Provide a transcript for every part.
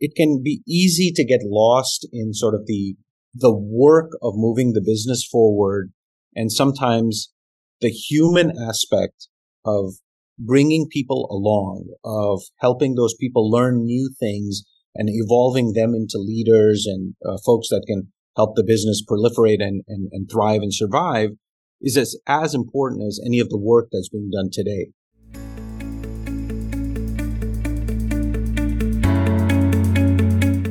it can be easy to get lost in sort of the the work of moving the business forward and sometimes the human aspect of bringing people along, of helping those people learn new things and evolving them into leaders and uh, folks that can help the business proliferate and, and, and thrive and survive is as, as important as any of the work that's being done today.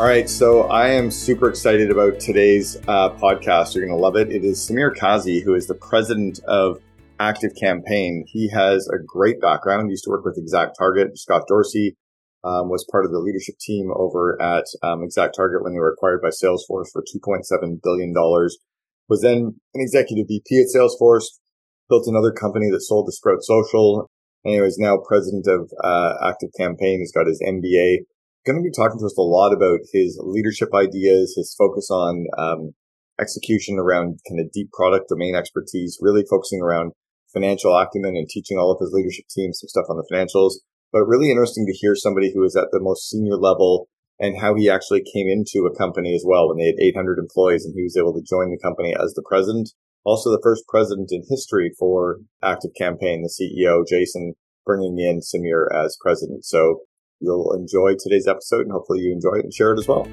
All right, so I am super excited about today's uh, podcast. You're going to love it. It is Samir Kazi, who is the president of Active Campaign. He has a great background. He used to work with Exact Target. Scott Dorsey um, was part of the leadership team over at um, Exact Target when they were acquired by Salesforce for $2.7 billion. Was then an executive VP at Salesforce, built another company that sold to Sprout Social. He now president of uh, Active Campaign. He's got his MBA going to be talking to us a lot about his leadership ideas, his focus on um, execution around kind of deep product domain expertise, really focusing around financial acumen and teaching all of his leadership team some stuff on the financials. But really interesting to hear somebody who is at the most senior level and how he actually came into a company as well when they had 800 employees and he was able to join the company as the president. Also the first president in history for Active Campaign, the CEO, Jason, bringing in Samir as president. So you'll enjoy today's episode and hopefully you enjoy it and share it as well.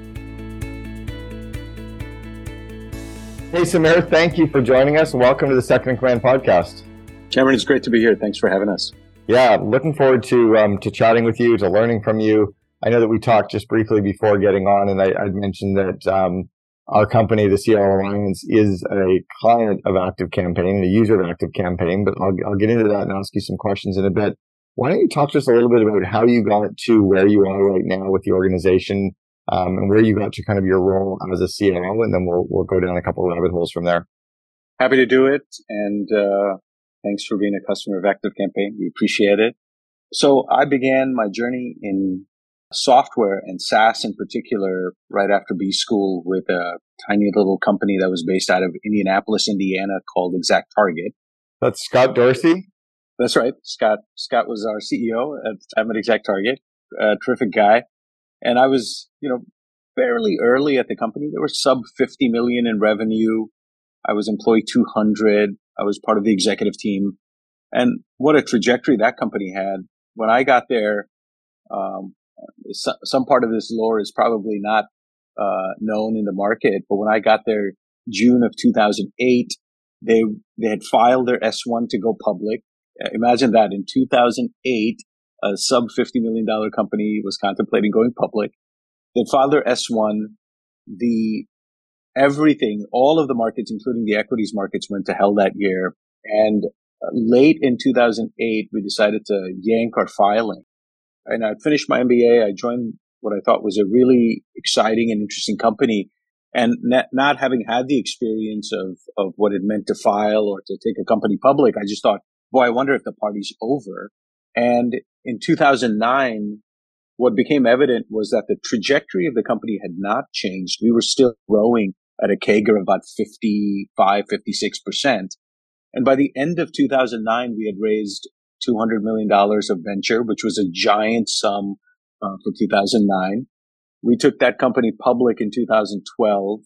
Hey, Samir, thank you for joining us welcome to the Second in Command podcast. Cameron, it's great to be here. Thanks for having us. Yeah, looking forward to um, to chatting with you, to learning from you. I know that we talked just briefly before getting on, and I, I mentioned that um, our company, the COO Alliance, is a client of Active Campaign, a user of Active Campaign. But I'll, I'll get into that and ask you some questions in a bit. Why don't you talk to us a little bit about how you got to where you are right now with the organization, um, and where you got to kind of your role as a CMO, and then we'll we'll go down a couple of rabbit holes from there. Happy to do it, and uh, thanks for being a customer of Active Campaign. We appreciate it. So I began my journey in software and SaaS in particular right after B school with a tiny little company that was based out of Indianapolis, Indiana called Exact Target. That's Scott Dorsey. That's right. Scott, Scott was our CEO at the time at Exact Target. A terrific guy. And I was, you know, fairly early at the company. There were sub 50 million in revenue. I was employee 200. I was part of the executive team. And what a trajectory that company had. When I got there, um, so, some part of this lore is probably not uh, known in the market, but when I got there, June of 2008, they they had filed their S1 to go public. Imagine that in 2008, a sub $50 million company was contemplating going public. They filed their S1. The everything, all of the markets, including the equities markets, went to hell that year. And uh, late in 2008, we decided to yank our filing. And I finished my MBA. I joined what I thought was a really exciting and interesting company. And not having had the experience of, of what it meant to file or to take a company public, I just thought, boy, I wonder if the party's over. And in 2009, what became evident was that the trajectory of the company had not changed. We were still growing at a CAGR of about 55, 56%. And by the end of 2009, we had raised $200 million of venture, which was a giant sum uh, for 2009. We took that company public in 2012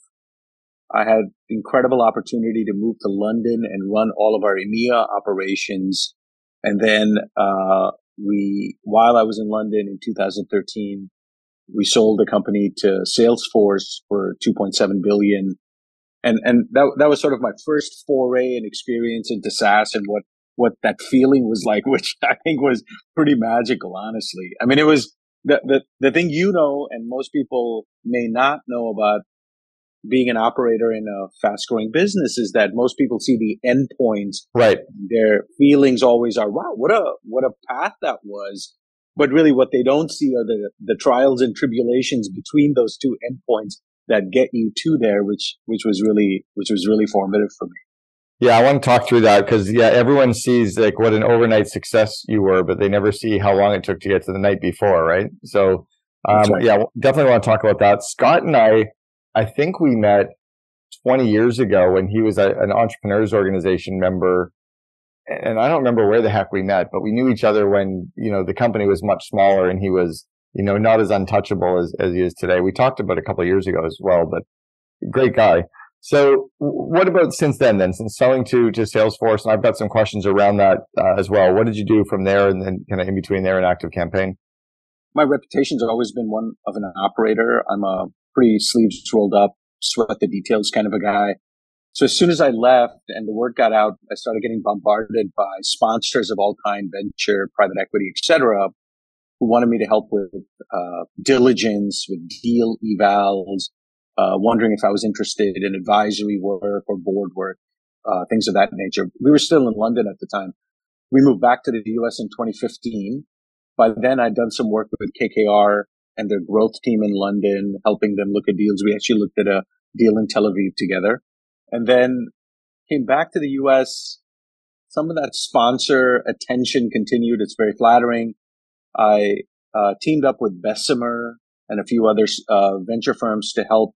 I had incredible opportunity to move to London and run all of our EMEA operations. And then, uh, we, while I was in London in 2013, we sold the company to Salesforce for 2.7 billion. And, and that, that was sort of my first foray and experience into SaaS and what, what that feeling was like, which I think was pretty magical, honestly. I mean, it was the, the, the thing you know, and most people may not know about being an operator in a fast growing business is that most people see the endpoints. Right. Their feelings always are, wow, what a, what a path that was. But really what they don't see are the, the trials and tribulations between those two endpoints that get you to there, which which was really which was really formative for me. Yeah, I want to talk through that because yeah, everyone sees like what an overnight success you were, but they never see how long it took to get to the night before, right? So, um, right. yeah, definitely want to talk about that. Scott and I, I think we met 20 years ago when he was a, an entrepreneurs organization member, and I don't remember where the heck we met, but we knew each other when you know the company was much smaller and he was you know not as untouchable as as he is today. We talked about a couple years ago as well, but great guy. So what about since then, then since selling to, to Salesforce? And I've got some questions around that uh, as well. What did you do from there and then kind of in between there and active campaign? My reputation's always been one of an operator. I'm a pretty sleeves rolled up, sweat the details kind of a guy. So as soon as I left and the word got out, I started getting bombarded by sponsors of all kind, venture, private equity, etc., who wanted me to help with uh, diligence, with deal evals, uh, wondering if I was interested in advisory work or board work, uh, things of that nature. We were still in London at the time. We moved back to the US in 2015. By then, I'd done some work with KKR and their growth team in London, helping them look at deals. We actually looked at a deal in Tel Aviv together and then came back to the US. Some of that sponsor attention continued. It's very flattering. I uh, teamed up with Bessemer and a few other uh, venture firms to help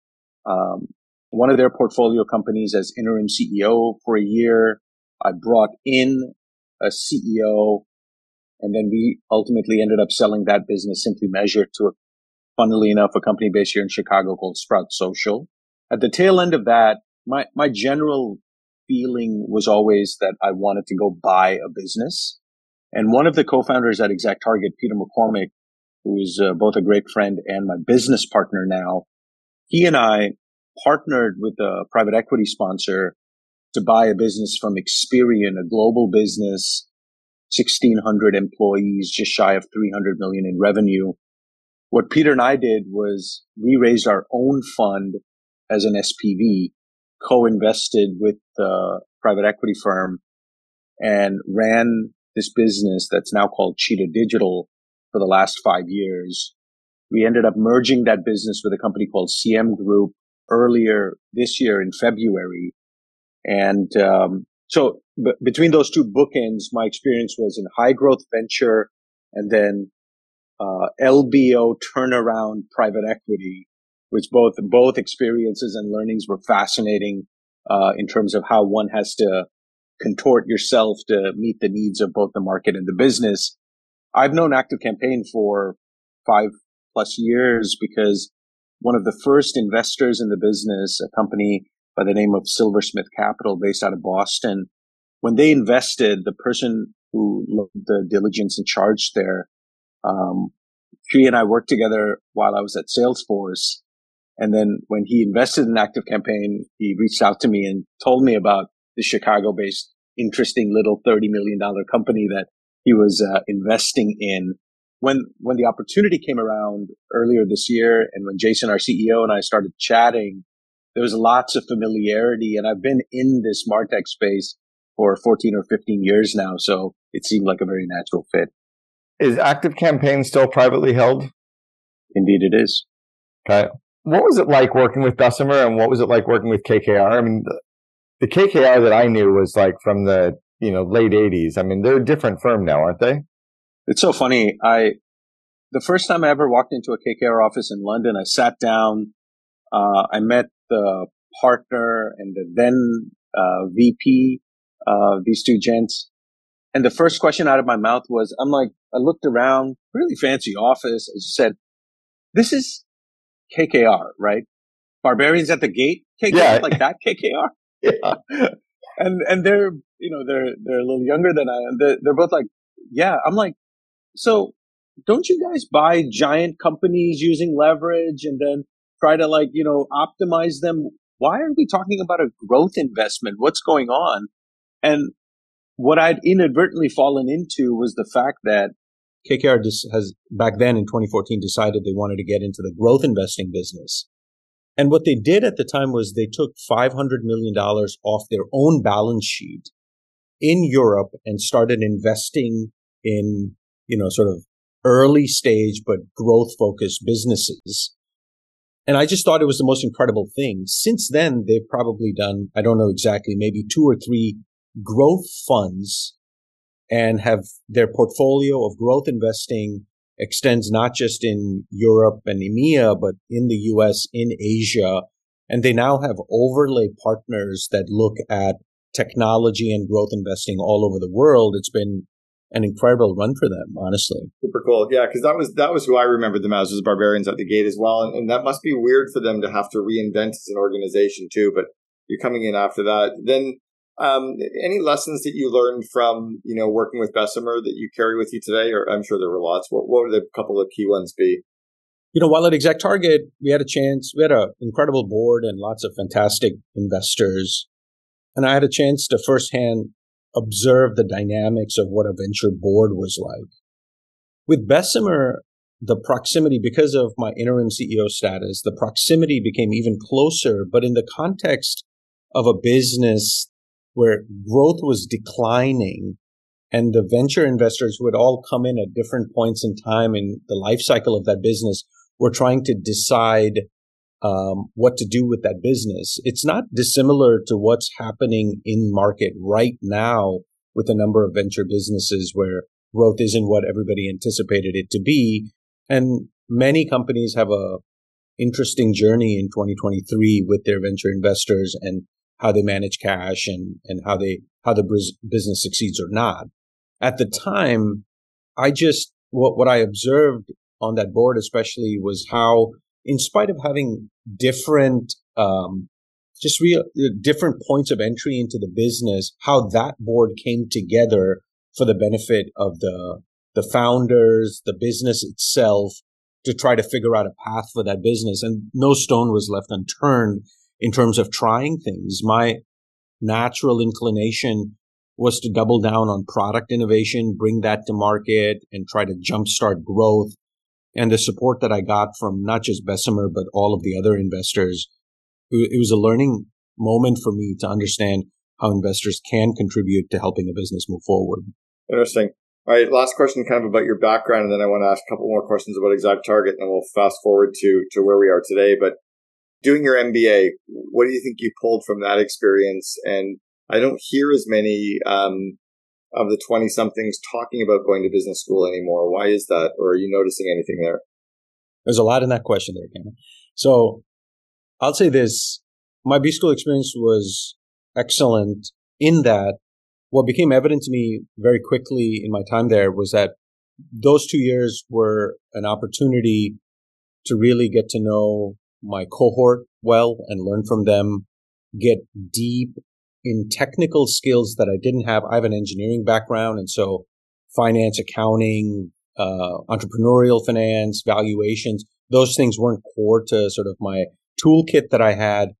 um, one of their portfolio companies as interim CEO for a year. I brought in a CEO and then we ultimately ended up selling that business Simply Measured to a funnily enough, a company based here in Chicago called Sprout Social. At the tail end of that, my, my general feeling was always that I wanted to go buy a business. And one of the co-founders at Exact Target, Peter McCormick, who is uh, both a great friend and my business partner now, he and I partnered with a private equity sponsor to buy a business from Experian, a global business, 1600 employees, just shy of 300 million in revenue. What Peter and I did was we raised our own fund as an SPV, co-invested with the private equity firm and ran this business that's now called Cheetah Digital for the last five years. We ended up merging that business with a company called CM Group earlier this year in February. And um, so b- between those two bookends, my experience was in high growth venture and then uh, LBO turnaround private equity, which both both experiences and learnings were fascinating uh, in terms of how one has to contort yourself to meet the needs of both the market and the business. I've known Active Campaign for five plus years because one of the first investors in the business, a company by the name of Silversmith Capital based out of Boston, when they invested, the person who led the diligence in charge there, um, she and I worked together while I was at Salesforce. And then when he invested in Active Campaign, he reached out to me and told me about the Chicago based interesting little $30 million company that he was uh, investing in when when the opportunity came around earlier this year, and when Jason, our CEO, and I started chatting, there was lots of familiarity, and I've been in this Martech space for 14 or 15 years now, so it seemed like a very natural fit. Is Active Campaign still privately held? Indeed, it is. Okay. What was it like working with Bessemer, and what was it like working with KKR? I mean, the, the KKR that I knew was like from the you know late 80s. I mean, they're a different firm now, aren't they? It's so funny. I, the first time I ever walked into a KKR office in London, I sat down, uh, I met the partner and the then, uh, VP, uh, these two gents. And the first question out of my mouth was, I'm like, I looked around, really fancy office. I just said, this is KKR, right? Barbarians at the gate, KKR, yeah. like that KKR. yeah. and, and they're, you know, they're, they're a little younger than I am. They're, they're both like, yeah, I'm like, so don't you guys buy giant companies using leverage and then try to like, you know, optimize them? Why are we talking about a growth investment? What's going on? And what I'd inadvertently fallen into was the fact that KKR has back then in 2014 decided they wanted to get into the growth investing business. And what they did at the time was they took $500 million off their own balance sheet in Europe and started investing in you know, sort of early stage but growth focused businesses. And I just thought it was the most incredible thing. Since then, they've probably done, I don't know exactly, maybe two or three growth funds and have their portfolio of growth investing extends not just in Europe and EMEA, but in the US, in Asia. And they now have overlay partners that look at technology and growth investing all over the world. It's been an incredible run for them, honestly. Super cool. Yeah, because that was that was who I remembered them as was barbarians at the gate as well. And, and that must be weird for them to have to reinvent as an organization too. But you're coming in after that. Then um, any lessons that you learned from, you know, working with Bessemer that you carry with you today? Or I'm sure there were lots. What, what would a couple of key ones be? You know, while at Exact Target, we had a chance, we had an incredible board and lots of fantastic investors. And I had a chance to firsthand observe the dynamics of what a venture board was like. With Bessemer, the proximity, because of my interim CEO status, the proximity became even closer, but in the context of a business where growth was declining and the venture investors who had all come in at different points in time in the life cycle of that business were trying to decide um, what to do with that business. It's not dissimilar to what's happening in market right now with a number of venture businesses where growth isn't what everybody anticipated it to be. And many companies have a interesting journey in 2023 with their venture investors and how they manage cash and, and how they, how the business succeeds or not. At the time, I just, what, what I observed on that board especially was how in spite of having different, um, just real different points of entry into the business, how that board came together for the benefit of the the founders, the business itself, to try to figure out a path for that business. And no stone was left unturned in terms of trying things. My natural inclination was to double down on product innovation, bring that to market, and try to jumpstart growth and the support that I got from not just Bessemer, but all of the other investors. It was a learning moment for me to understand how investors can contribute to helping a business move forward. Interesting. All right, last question kind of about your background, and then I want to ask a couple more questions about Exact Target, and then we'll fast forward to, to where we are today. But doing your MBA, what do you think you pulled from that experience? And I don't hear as many um, of the 20 somethings talking about going to business school anymore. Why is that? Or are you noticing anything there? There's a lot in that question there, Cameron. So I'll say this. My B school experience was excellent in that what became evident to me very quickly in my time there was that those two years were an opportunity to really get to know my cohort well and learn from them, get deep in technical skills that I didn't have. I have an engineering background. And so finance, accounting, uh, entrepreneurial finance, valuations, those things weren't core to sort of my toolkit that I had.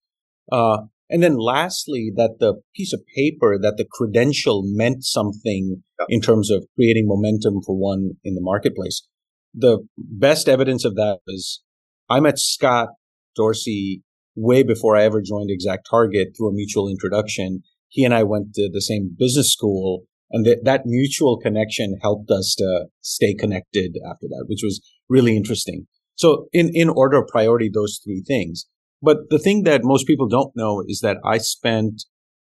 Uh, and then lastly, that the piece of paper, that the credential meant something in terms of creating momentum for one in the marketplace. The best evidence of that was I met Scott Dorsey way before I ever joined Exact Target through a mutual introduction. He and I went to the same business school and th- that mutual connection helped us to stay connected after that, which was really interesting. So in, in order of priority, those three things. But the thing that most people don't know is that I spent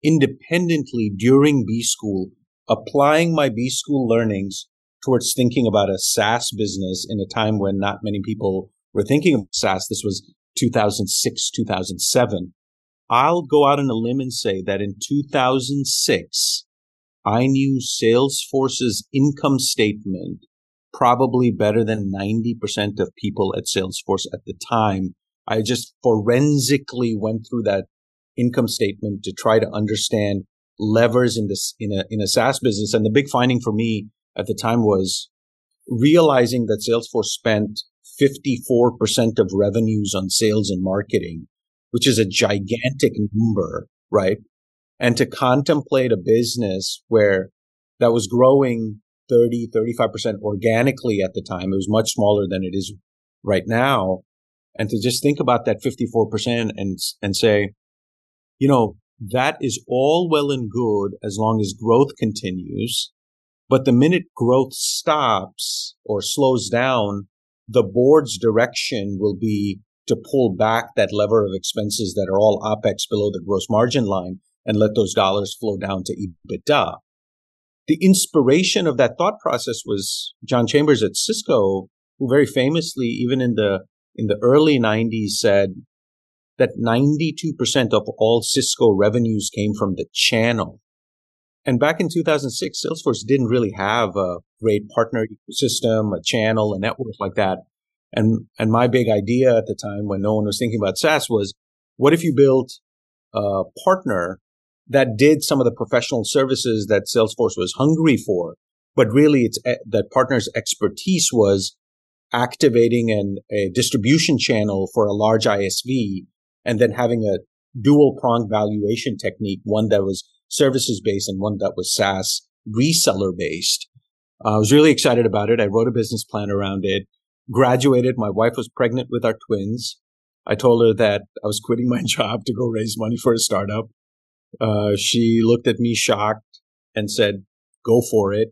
independently during B school applying my B school learnings towards thinking about a SaaS business in a time when not many people were thinking of SaaS. This was 2006, 2007. I'll go out on a limb and say that in 2006, I knew Salesforce's income statement probably better than 90% of people at Salesforce at the time. I just forensically went through that income statement to try to understand levers in this in a in a SaaS business. And the big finding for me at the time was realizing that Salesforce spent 54% of revenues on sales and marketing, which is a gigantic number, right? And to contemplate a business where that was growing 30, 35% organically at the time, it was much smaller than it is right now. And to just think about that 54% and, and say, you know, that is all well and good as long as growth continues. But the minute growth stops or slows down, the board's direction will be to pull back that lever of expenses that are all OPEX below the gross margin line and let those dollars flow down to EBITDA. The inspiration of that thought process was John Chambers at Cisco, who very famously, even in the in the early 90s, said that 92% of all Cisco revenues came from the channel. And back in 2006, Salesforce didn't really have a great partner ecosystem, a channel, a network like that. And, and my big idea at the time when no one was thinking about SaaS was, what if you built a partner that did some of the professional services that Salesforce was hungry for, but really it's eh, that partner's expertise was activating an, a distribution channel for a large ISV and then having a dual prong valuation technique, one that was services based and one that was SaaS reseller based. Uh, I was really excited about it. I wrote a business plan around it, graduated. My wife was pregnant with our twins. I told her that I was quitting my job to go raise money for a startup. Uh, she looked at me shocked and said, go for it.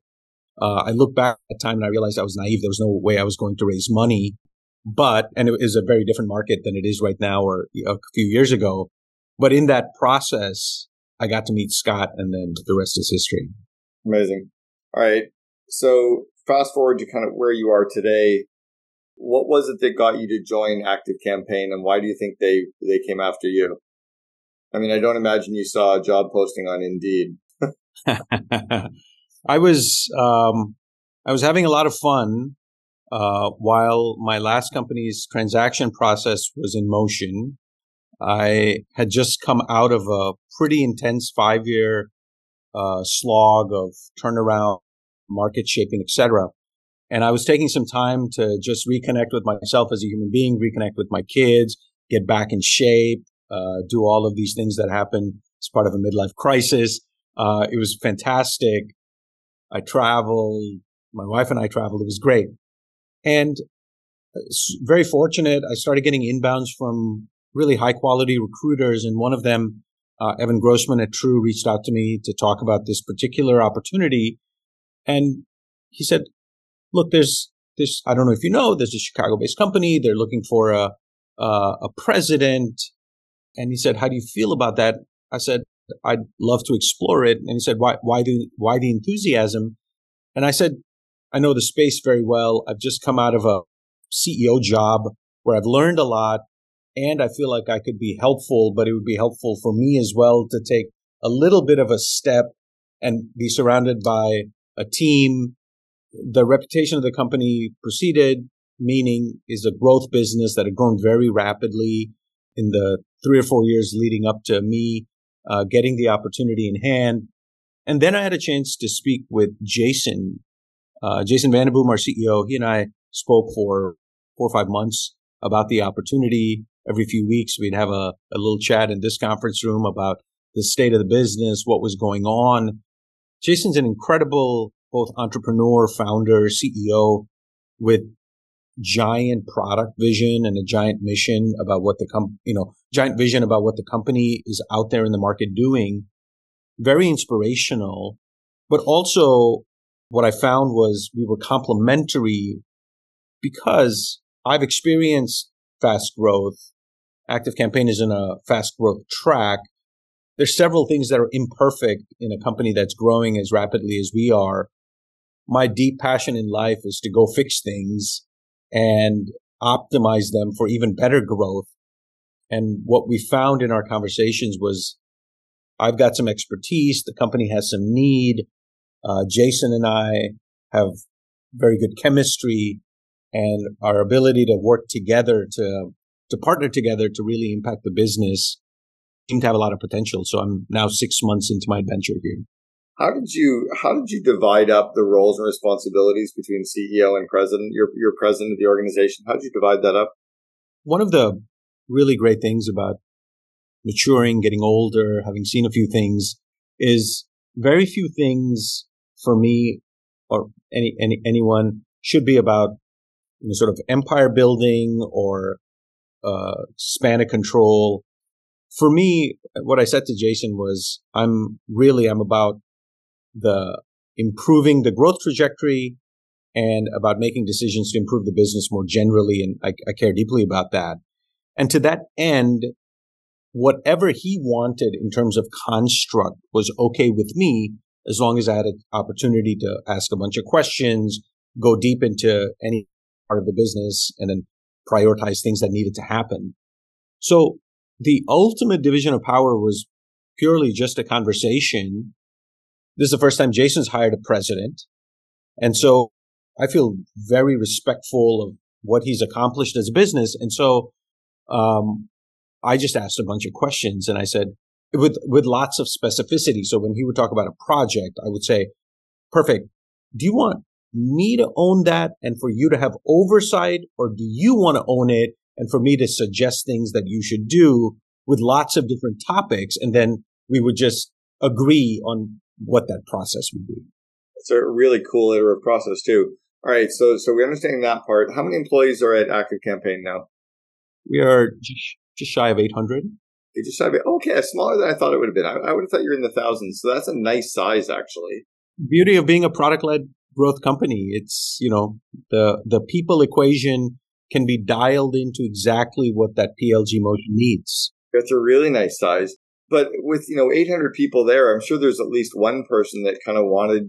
Uh, I look back at time and I realized I was naive. There was no way I was going to raise money, but, and it is a very different market than it is right now or a few years ago. But in that process, I got to meet Scott and then the rest is history. Amazing. All right. So fast forward to kind of where you are today. What was it that got you to join Active Campaign and why do you think they, they came after you? I mean, I don't imagine you saw a job posting on Indeed. I was, um, I was having a lot of fun, uh, while my last company's transaction process was in motion. I had just come out of a pretty intense five year uh, slog of turnaround, market shaping, etc. And I was taking some time to just reconnect with myself as a human being, reconnect with my kids, get back in shape, uh, do all of these things that happen as part of a midlife crisis. Uh, it was fantastic. I traveled. My wife and I traveled. It was great. And uh, very fortunate. I started getting inbounds from really high quality recruiters. And one of them, uh, Evan Grossman at True, reached out to me to talk about this particular opportunity. And he said, look, there's this, I don't know if you know, there's a Chicago based company. They're looking for a, a president. And he said, how do you feel about that? I said, I'd love to explore it. And he said, why, why the, why the enthusiasm? And I said, I know the space very well. I've just come out of a CEO job where I've learned a lot and I feel like I could be helpful, but it would be helpful for me as well to take a little bit of a step and be surrounded by a team. The reputation of the company proceeded, meaning is a growth business that had grown very rapidly in the three or four years leading up to me uh, getting the opportunity in hand. And then I had a chance to speak with Jason, uh, Jason VandeBoom, our CEO. He and I spoke for four or five months about the opportunity every few weeks we'd have a, a little chat in this conference room about the state of the business, what was going on. Jason's an incredible both entrepreneur, founder, CEO with giant product vision and a giant mission about what the com- you know, giant vision about what the company is out there in the market doing. Very inspirational, but also what I found was we were complementary because I've experienced fast growth active campaign is in a fast growth track. There's several things that are imperfect in a company that's growing as rapidly as we are. My deep passion in life is to go fix things and optimize them for even better growth. And what we found in our conversations was I've got some expertise. The company has some need. Uh, Jason and I have very good chemistry and our ability to work together to to partner together to really impact the business seem to have a lot of potential. So I'm now six months into my adventure here. How did you how did you divide up the roles and responsibilities between CEO and president? You're you're president of the organization. How did you divide that up? One of the really great things about maturing, getting older, having seen a few things, is very few things for me or any, any anyone should be about you know, sort of empire building or uh, span of control. For me, what I said to Jason was, I'm really, I'm about the improving the growth trajectory and about making decisions to improve the business more generally. And I, I care deeply about that. And to that end, whatever he wanted in terms of construct was okay with me as long as I had an opportunity to ask a bunch of questions, go deep into any part of the business and then prioritize things that needed to happen. So the ultimate division of power was purely just a conversation. This is the first time Jason's hired a president. And so I feel very respectful of what he's accomplished as a business. And so, um, I just asked a bunch of questions and I said, with, with lots of specificity. So when he would talk about a project, I would say, perfect. Do you want me to own that and for you to have oversight or do you want to own it and for me to suggest things that you should do with lots of different topics and then we would just agree on what that process would be. It's a really cool iterative process too. All right, so so we understand that part. How many employees are at Active Campaign now? We are just, shy of 800. You just shy of okay, smaller than I thought it would have been. I, I would have thought you were in the thousands. So that's a nice size, actually. Beauty of being a product led growth company. It's you know the the people equation can be dialed into exactly what that PLG motion needs. That's a really nice size. But with you know 800 people there, I'm sure there's at least one person that kind of wanted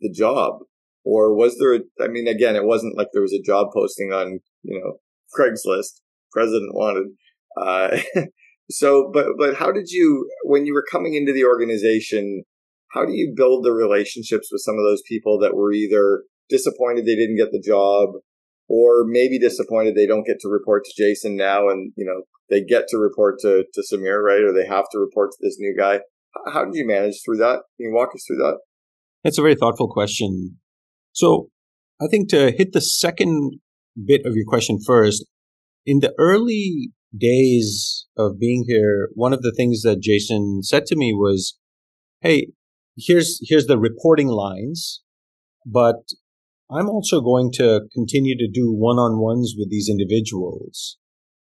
the job or was there, a, I mean, again, it wasn't like there was a job posting on, you know, Craigslist, president wanted. Uh, so, but, but how did you, when you were coming into the organization, how do you build the relationships with some of those people that were either disappointed they didn't get the job or maybe disappointed they don't get to report to Jason now and, you know, they get to report to, to Samir, right? Or they have to report to this new guy. How did you manage through that? Can you walk us through that? That's a very thoughtful question. So I think to hit the second bit of your question first, in the early days of being here, one of the things that Jason said to me was, Hey, here's, here's the reporting lines, but I'm also going to continue to do one on ones with these individuals,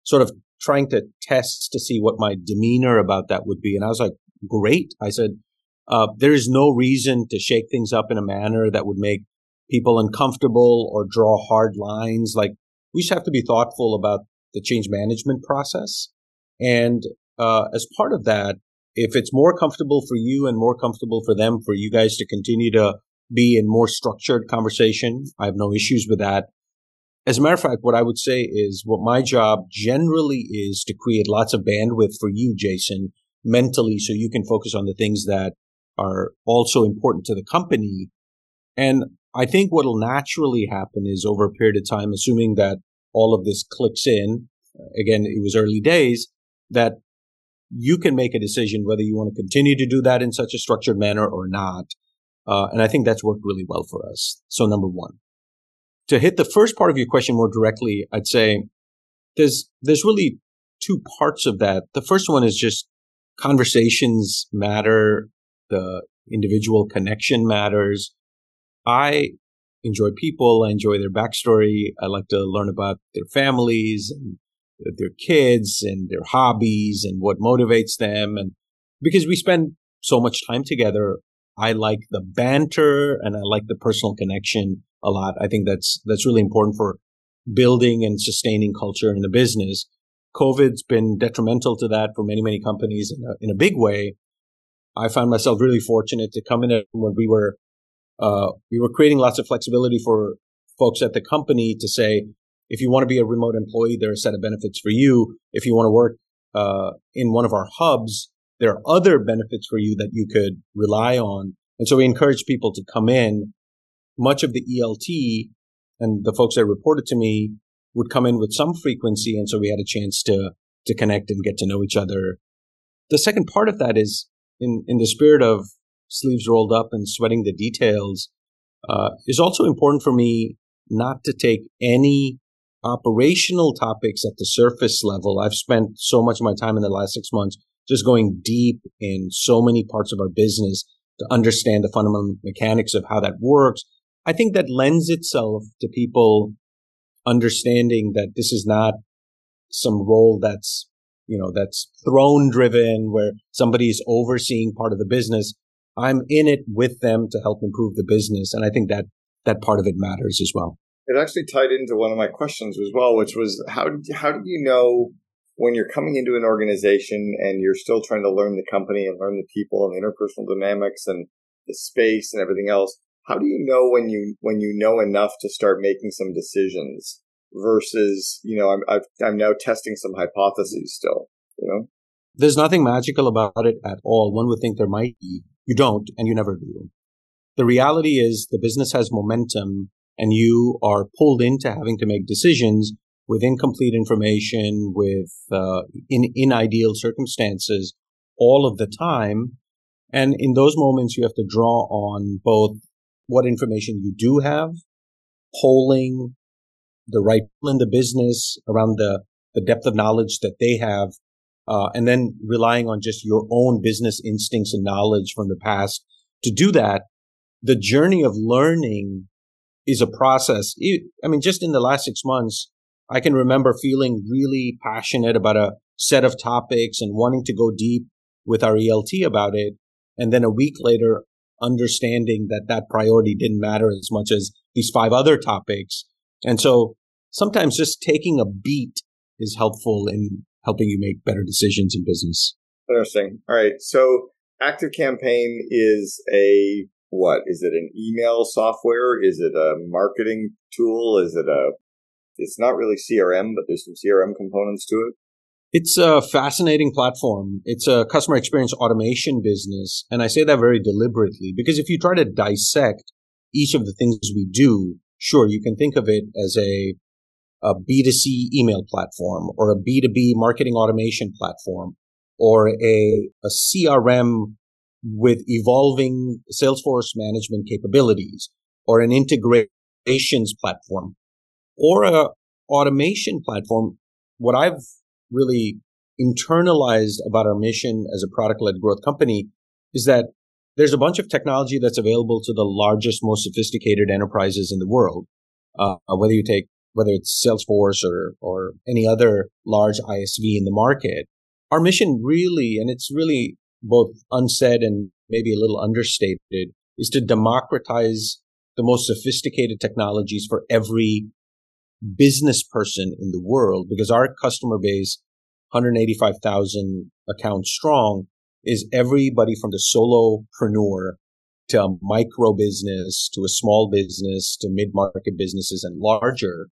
sort of trying to test to see what my demeanor about that would be. And I was like, great. I said, uh, there is no reason to shake things up in a manner that would make people uncomfortable or draw hard lines. Like we just have to be thoughtful about the change management process. And uh, as part of that, if it's more comfortable for you and more comfortable for them, for you guys to continue to be in more structured conversation, I have no issues with that. As a matter of fact, what I would say is what my job generally is to create lots of bandwidth for you, Jason, mentally, so you can focus on the things that are also important to the company. And I think what will naturally happen is over a period of time, assuming that all of this clicks in, again, it was early days, that you can make a decision whether you want to continue to do that in such a structured manner or not. Uh, and I think that's worked really well for us. So number one, to hit the first part of your question more directly, I'd say there's, there's really two parts of that. The first one is just conversations matter. The individual connection matters. I enjoy people. I enjoy their backstory. I like to learn about their families and their kids and their hobbies and what motivates them. And because we spend so much time together, I like the banter and I like the personal connection a lot. I think that's, that's really important for building and sustaining culture in the business. COVID's been detrimental to that for many, many companies in a, in a big way. I found myself really fortunate to come in when we were uh, we were creating lots of flexibility for folks at the company to say, if you want to be a remote employee, there are a set of benefits for you. If you want to work uh, in one of our hubs, there are other benefits for you that you could rely on. And so we encourage people to come in. Much of the ELT and the folks that reported to me would come in with some frequency. And so we had a chance to, to connect and get to know each other. The second part of that is in, in the spirit of sleeves rolled up and sweating the details, uh, is also important for me not to take any operational topics at the surface level. I've spent so much of my time in the last six months just going deep in so many parts of our business to understand the fundamental mechanics of how that works. I think that lends itself to people understanding that this is not some role that's, you know, that's throne driven where somebody's overseeing part of the business. I'm in it with them to help improve the business. And I think that that part of it matters as well. It actually tied into one of my questions as well, which was how how do you know when you're coming into an organization and you're still trying to learn the company and learn the people and the interpersonal dynamics and the space and everything else, how do you know when you when you know enough to start making some decisions versus you know I'm I've, I'm now testing some hypotheses still, you know? There's nothing magical about it at all. One would think there might be. You don't, and you never do. The reality is the business has momentum and you are pulled into having to make decisions with incomplete information, with uh, in in ideal circumstances, all of the time. And in those moments, you have to draw on both what information you do have, polling the right people in the business around the, the depth of knowledge that they have, uh, and then relying on just your own business instincts and knowledge from the past to do that. The journey of learning is a process. I mean, just in the last six months, I can remember feeling really passionate about a set of topics and wanting to go deep with our ELT about it. And then a week later, understanding that that priority didn't matter as much as these five other topics. And so sometimes just taking a beat is helpful in helping you make better decisions in business. Interesting. All right. So Active Campaign is a what? Is it an email software? Is it a marketing tool? Is it a it's not really CRM, but there's some CRM components to it. It's a fascinating platform. It's a customer experience automation business. And I say that very deliberately because if you try to dissect each of the things we do, sure, you can think of it as a, a B2C email platform or a B2B marketing automation platform or a, a CRM with evolving Salesforce management capabilities or an integrations platform or a automation platform. What I've really internalized about our mission as a product led growth company is that there's a bunch of technology that's available to the largest, most sophisticated enterprises in the world. Uh, whether you take, whether it's Salesforce or, or any other large ISV in the market, our mission really, and it's really both unsaid and maybe a little understated, is to democratize the most sophisticated technologies for every business person in the world because our customer base, 185,000 accounts strong, is everybody from the solopreneur to a micro business to a small business to mid market businesses and larger.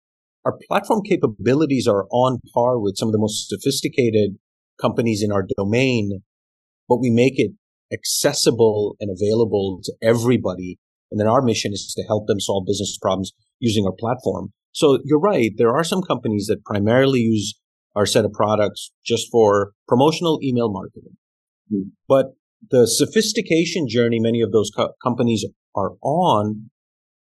Our platform capabilities are on par with some of the most sophisticated companies in our domain, but we make it accessible and available to everybody. And then our mission is to help them solve business problems using our platform. So you're right. There are some companies that primarily use our set of products just for promotional email marketing. Mm. But the sophistication journey many of those co- companies are on,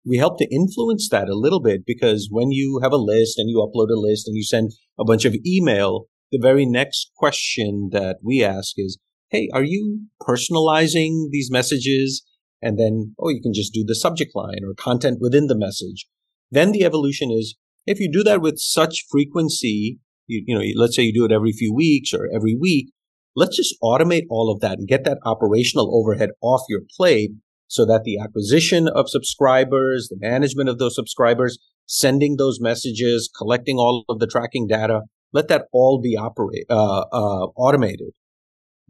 we help to influence that a little bit because when you have a list and you upload a list and you send a bunch of email, the very next question that we ask is, Hey, are you personalizing these messages? And then, oh, you can just do the subject line or content within the message. Then the evolution is if you do that with such frequency, you, you know, let's say you do it every few weeks or every week, let's just automate all of that and get that operational overhead off your plate so that the acquisition of subscribers, the management of those subscribers, sending those messages, collecting all of the tracking data, let that all be operate, uh, uh, automated.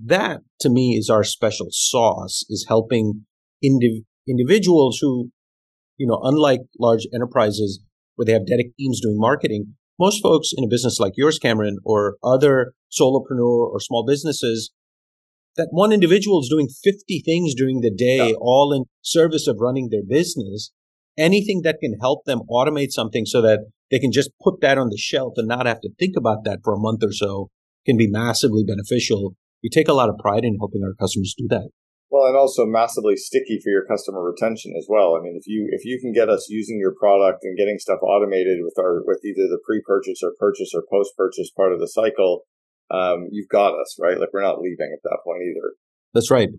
That to me is our special sauce is helping indiv- individuals who you know, unlike large enterprises where they have dedicated teams doing marketing, most folks in a business like yours, Cameron, or other solopreneur or small businesses, that one individual is doing 50 things during the day, yeah. all in service of running their business. Anything that can help them automate something so that they can just put that on the shelf and not have to think about that for a month or so can be massively beneficial. We take a lot of pride in helping our customers do that. Well, and also massively sticky for your customer retention as well. I mean, if you if you can get us using your product and getting stuff automated with our with either the pre-purchase or purchase or post-purchase part of the cycle, um, you've got us right. Like we're not leaving at that point either. That's right.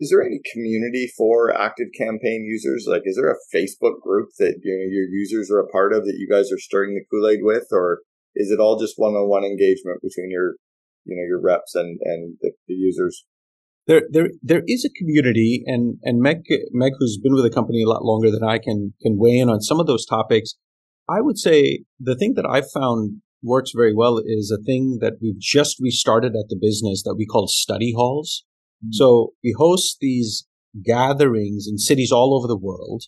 Is there any community for active campaign users? Like, is there a Facebook group that you know your users are a part of that you guys are stirring the Kool Aid with, or is it all just one-on-one engagement between your you know your reps and and the, the users? there there there is a community and and Meg Meg who's been with the company a lot longer than I can can weigh in on some of those topics. I would say the thing that I've found works very well is a thing that we've just restarted at the business that we call study halls. Mm-hmm. So we host these gatherings in cities all over the world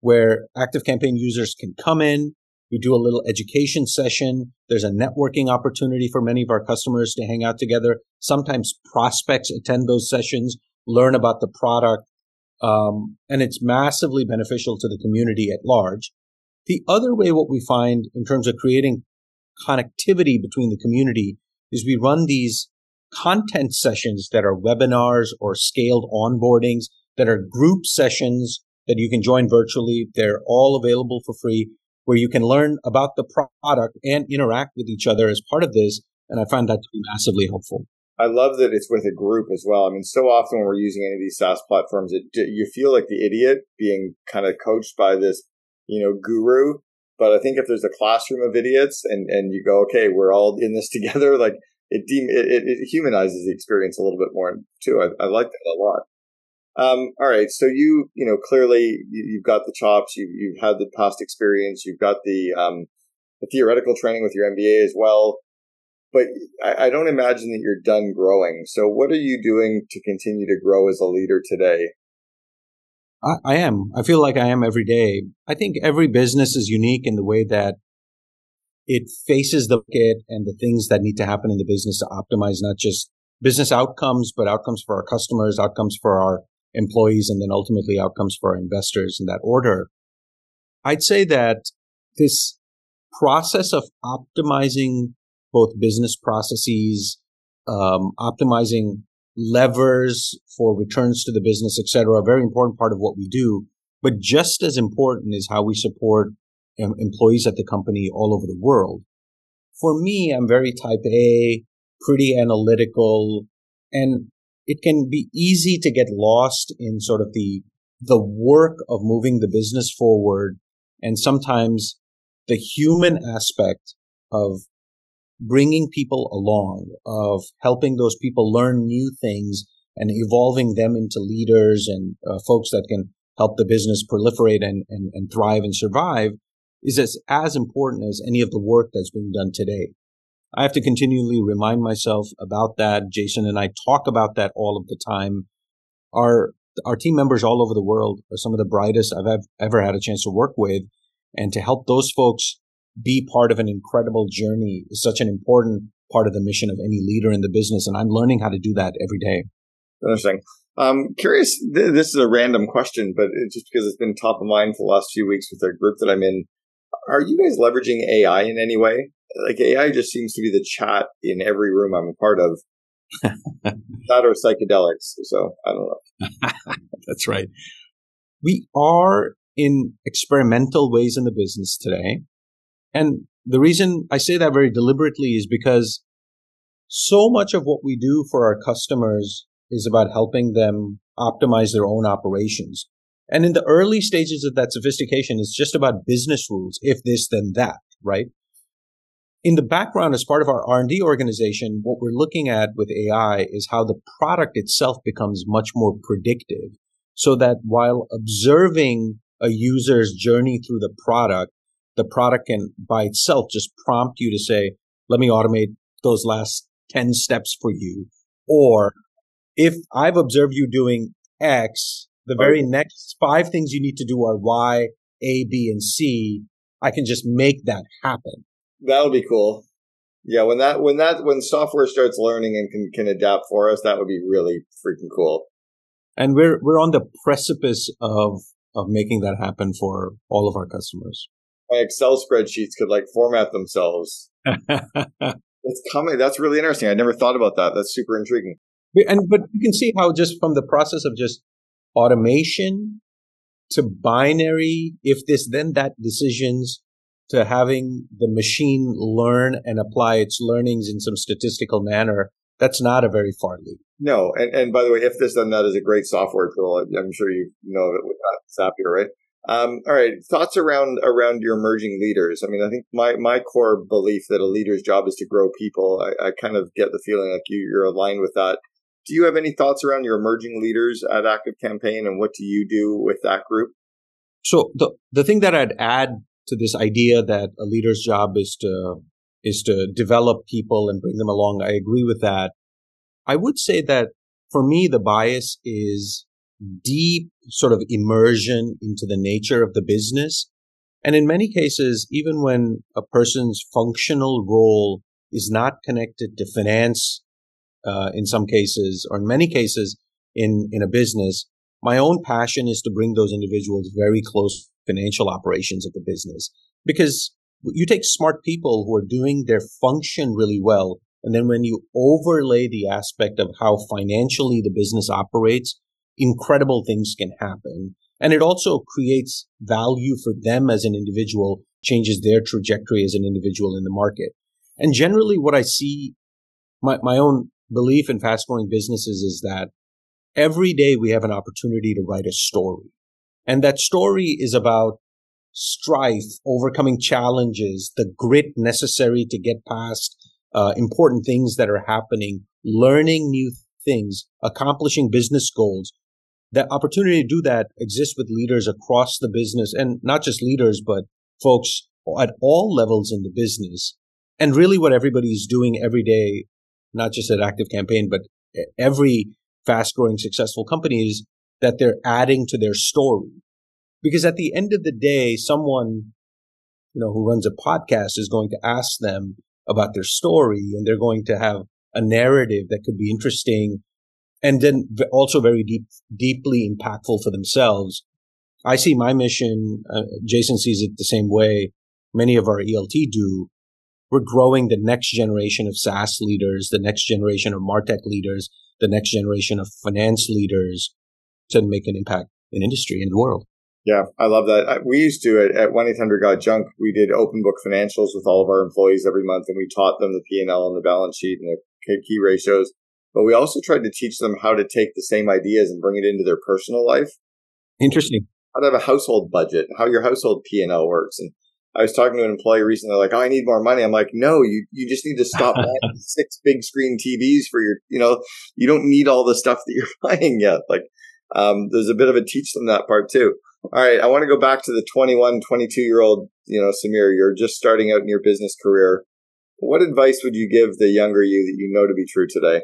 where active campaign users can come in. We do a little education session. There's a networking opportunity for many of our customers to hang out together. Sometimes prospects attend those sessions, learn about the product, um, and it's massively beneficial to the community at large. The other way, what we find in terms of creating connectivity between the community is we run these content sessions that are webinars or scaled onboardings that are group sessions that you can join virtually. They're all available for free where you can learn about the product and interact with each other as part of this. And I find that to be massively helpful. I love that it's with a group as well. I mean, so often when we're using any of these SaaS platforms, it, you feel like the idiot being kind of coached by this, you know, guru. But I think if there's a classroom of idiots and, and you go, okay, we're all in this together, like it, de- it, it, humanizes the experience a little bit more too. I, I like that a lot. Um, all right. So you, you know, clearly you, have got the chops. You, you've had the past experience. You've got the, um, the theoretical training with your MBA as well. But I, I don't imagine that you're done growing. So what are you doing to continue to grow as a leader today? I, I am. I feel like I am every day. I think every business is unique in the way that it faces the market and the things that need to happen in the business to optimize not just business outcomes, but outcomes for our customers, outcomes for our employees, and then ultimately outcomes for our investors in that order. I'd say that this process of optimizing both business processes, um, optimizing levers for returns to the business, et cetera, a very important part of what we do. But just as important is how we support um, employees at the company all over the world. For me, I'm very type A, pretty analytical, and it can be easy to get lost in sort of the the work of moving the business forward and sometimes the human aspect of bringing people along of helping those people learn new things and evolving them into leaders and uh, folks that can help the business proliferate and, and, and thrive and survive is as, as important as any of the work that's being done today. I have to continually remind myself about that. Jason and I talk about that all of the time. Our our team members all over the world are some of the brightest I've ever had a chance to work with, and to help those folks be part of an incredible journey is such an important part of the mission of any leader in the business. And I'm learning how to do that every day. Interesting. I'm curious. Th- this is a random question, but just because it's been top of mind for the last few weeks with the group that I'm in, are you guys leveraging AI in any way? Like AI just seems to be the chat in every room I'm a part of. that or psychedelics. So I don't know. That's right. We are in experimental ways in the business today. And the reason I say that very deliberately is because so much of what we do for our customers is about helping them optimize their own operations. And in the early stages of that sophistication, it's just about business rules. If this, then that, right? In the background as part of our r&d organization what we're looking at with ai is how the product itself becomes much more predictive so that while observing a user's journey through the product the product can by itself just prompt you to say let me automate those last 10 steps for you or if i've observed you doing x the very next five things you need to do are y a b and c i can just make that happen That'll be cool. Yeah, when that when that when software starts learning and can can adapt for us, that would be really freaking cool. And we're we're on the precipice of of making that happen for all of our customers. My Excel spreadsheets could like format themselves. it's coming. That's really interesting. I never thought about that. That's super intriguing. And but you can see how just from the process of just automation to binary, if this then that decisions to having the machine learn and apply its learnings in some statistical manner, that's not a very far leap. No, and, and by the way, if this then that is a great software tool. I'm sure you know it with Zapier, right? Um, all right, thoughts around around your emerging leaders. I mean, I think my my core belief that a leader's job is to grow people. I, I kind of get the feeling like you you're aligned with that. Do you have any thoughts around your emerging leaders at Active Campaign, and what do you do with that group? So the the thing that I'd add to this idea that a leader's job is to is to develop people and bring them along. I agree with that. I would say that for me, the bias is deep sort of immersion into the nature of the business. And in many cases, even when a person's functional role is not connected to finance, uh, in some cases, or in many cases in, in a business, my own passion is to bring those individuals very close financial operations of the business because you take smart people who are doing their function really well. And then when you overlay the aspect of how financially the business operates, incredible things can happen. And it also creates value for them as an individual, changes their trajectory as an individual in the market. And generally what I see, my, my own belief in fast growing businesses is that every day we have an opportunity to write a story. And that story is about strife, overcoming challenges, the grit necessary to get past uh, important things that are happening, learning new things, accomplishing business goals. That opportunity to do that exists with leaders across the business and not just leaders, but folks at all levels in the business. And really what everybody is doing every day, not just at Active Campaign, but every fast growing successful companies that they're adding to their story. Because at the end of the day, someone, you know, who runs a podcast is going to ask them about their story and they're going to have a narrative that could be interesting and then also very deep, deeply impactful for themselves. I see my mission, uh, Jason sees it the same way. Many of our ELT do. We're growing the next generation of SaaS leaders, the next generation of MarTech leaders, the next generation of finance leaders to make an impact in industry in the world. Yeah, I love that. We used to at, at 1 800 Got Junk, we did open book financials with all of our employees every month and we taught them the P&L and the balance sheet and the key ratios. But we also tried to teach them how to take the same ideas and bring it into their personal life. Interesting. How to have a household budget, how your household P&L works. And I was talking to an employee recently, like, oh, I need more money. I'm like, no, you, you just need to stop buying six big screen TVs for your, you know, you don't need all the stuff that you're buying yet. Like, um, there's a bit of a teach them that part too. All right. I want to go back to the 21, 22 year old, you know, Samir, you're just starting out in your business career. What advice would you give the younger you that you know to be true today?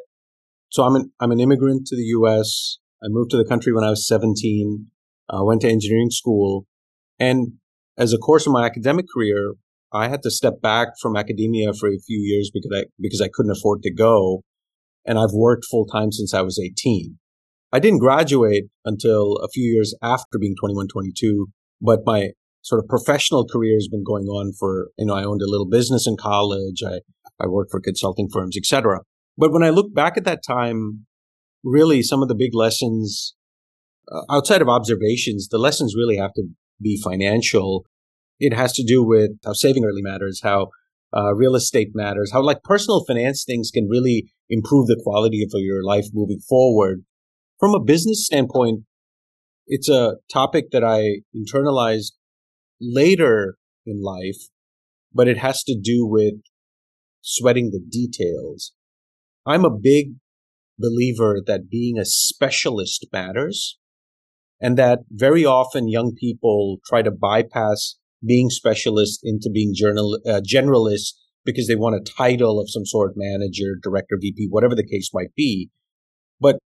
So I'm an, I'm an immigrant to the U.S. I moved to the country when I was 17, I went to engineering school. And as a course of my academic career, I had to step back from academia for a few years because I, because I couldn't afford to go. And I've worked full time since I was 18. I didn't graduate until a few years after being 21, 22, but my sort of professional career has been going on for, you know, I owned a little business in college. I, I worked for consulting firms, etc. But when I look back at that time, really some of the big lessons uh, outside of observations, the lessons really have to be financial. It has to do with how saving really matters, how uh, real estate matters, how like personal finance things can really improve the quality of your life moving forward. From a business standpoint, it's a topic that I internalized later in life, but it has to do with sweating the details. I'm a big believer that being a specialist matters and that very often young people try to bypass being specialists into being journal, uh, generalists because they want a title of some sort, manager, director, VP, whatever the case might be. But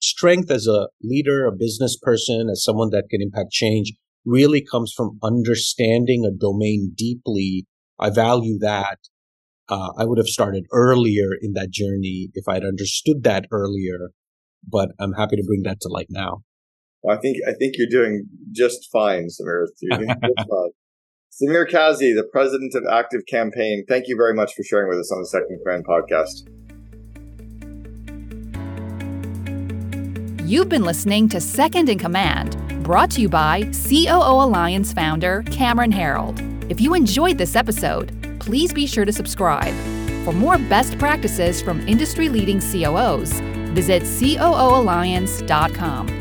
strength as a leader, a business person, as someone that can impact change really comes from understanding a domain deeply. I value that. Uh, I would have started earlier in that journey if I'd understood that earlier, but I'm happy to bring that to light now. Well, I think I think you're doing just fine, Samir. You're doing just fine. Samir Kazi, the president of Active Campaign, thank you very much for sharing with us on the Second Command podcast. You've been listening to Second in Command, brought to you by COO Alliance founder Cameron Herold. If you enjoyed this episode, please be sure to subscribe. For more best practices from industry leading COOs, visit COOalliance.com.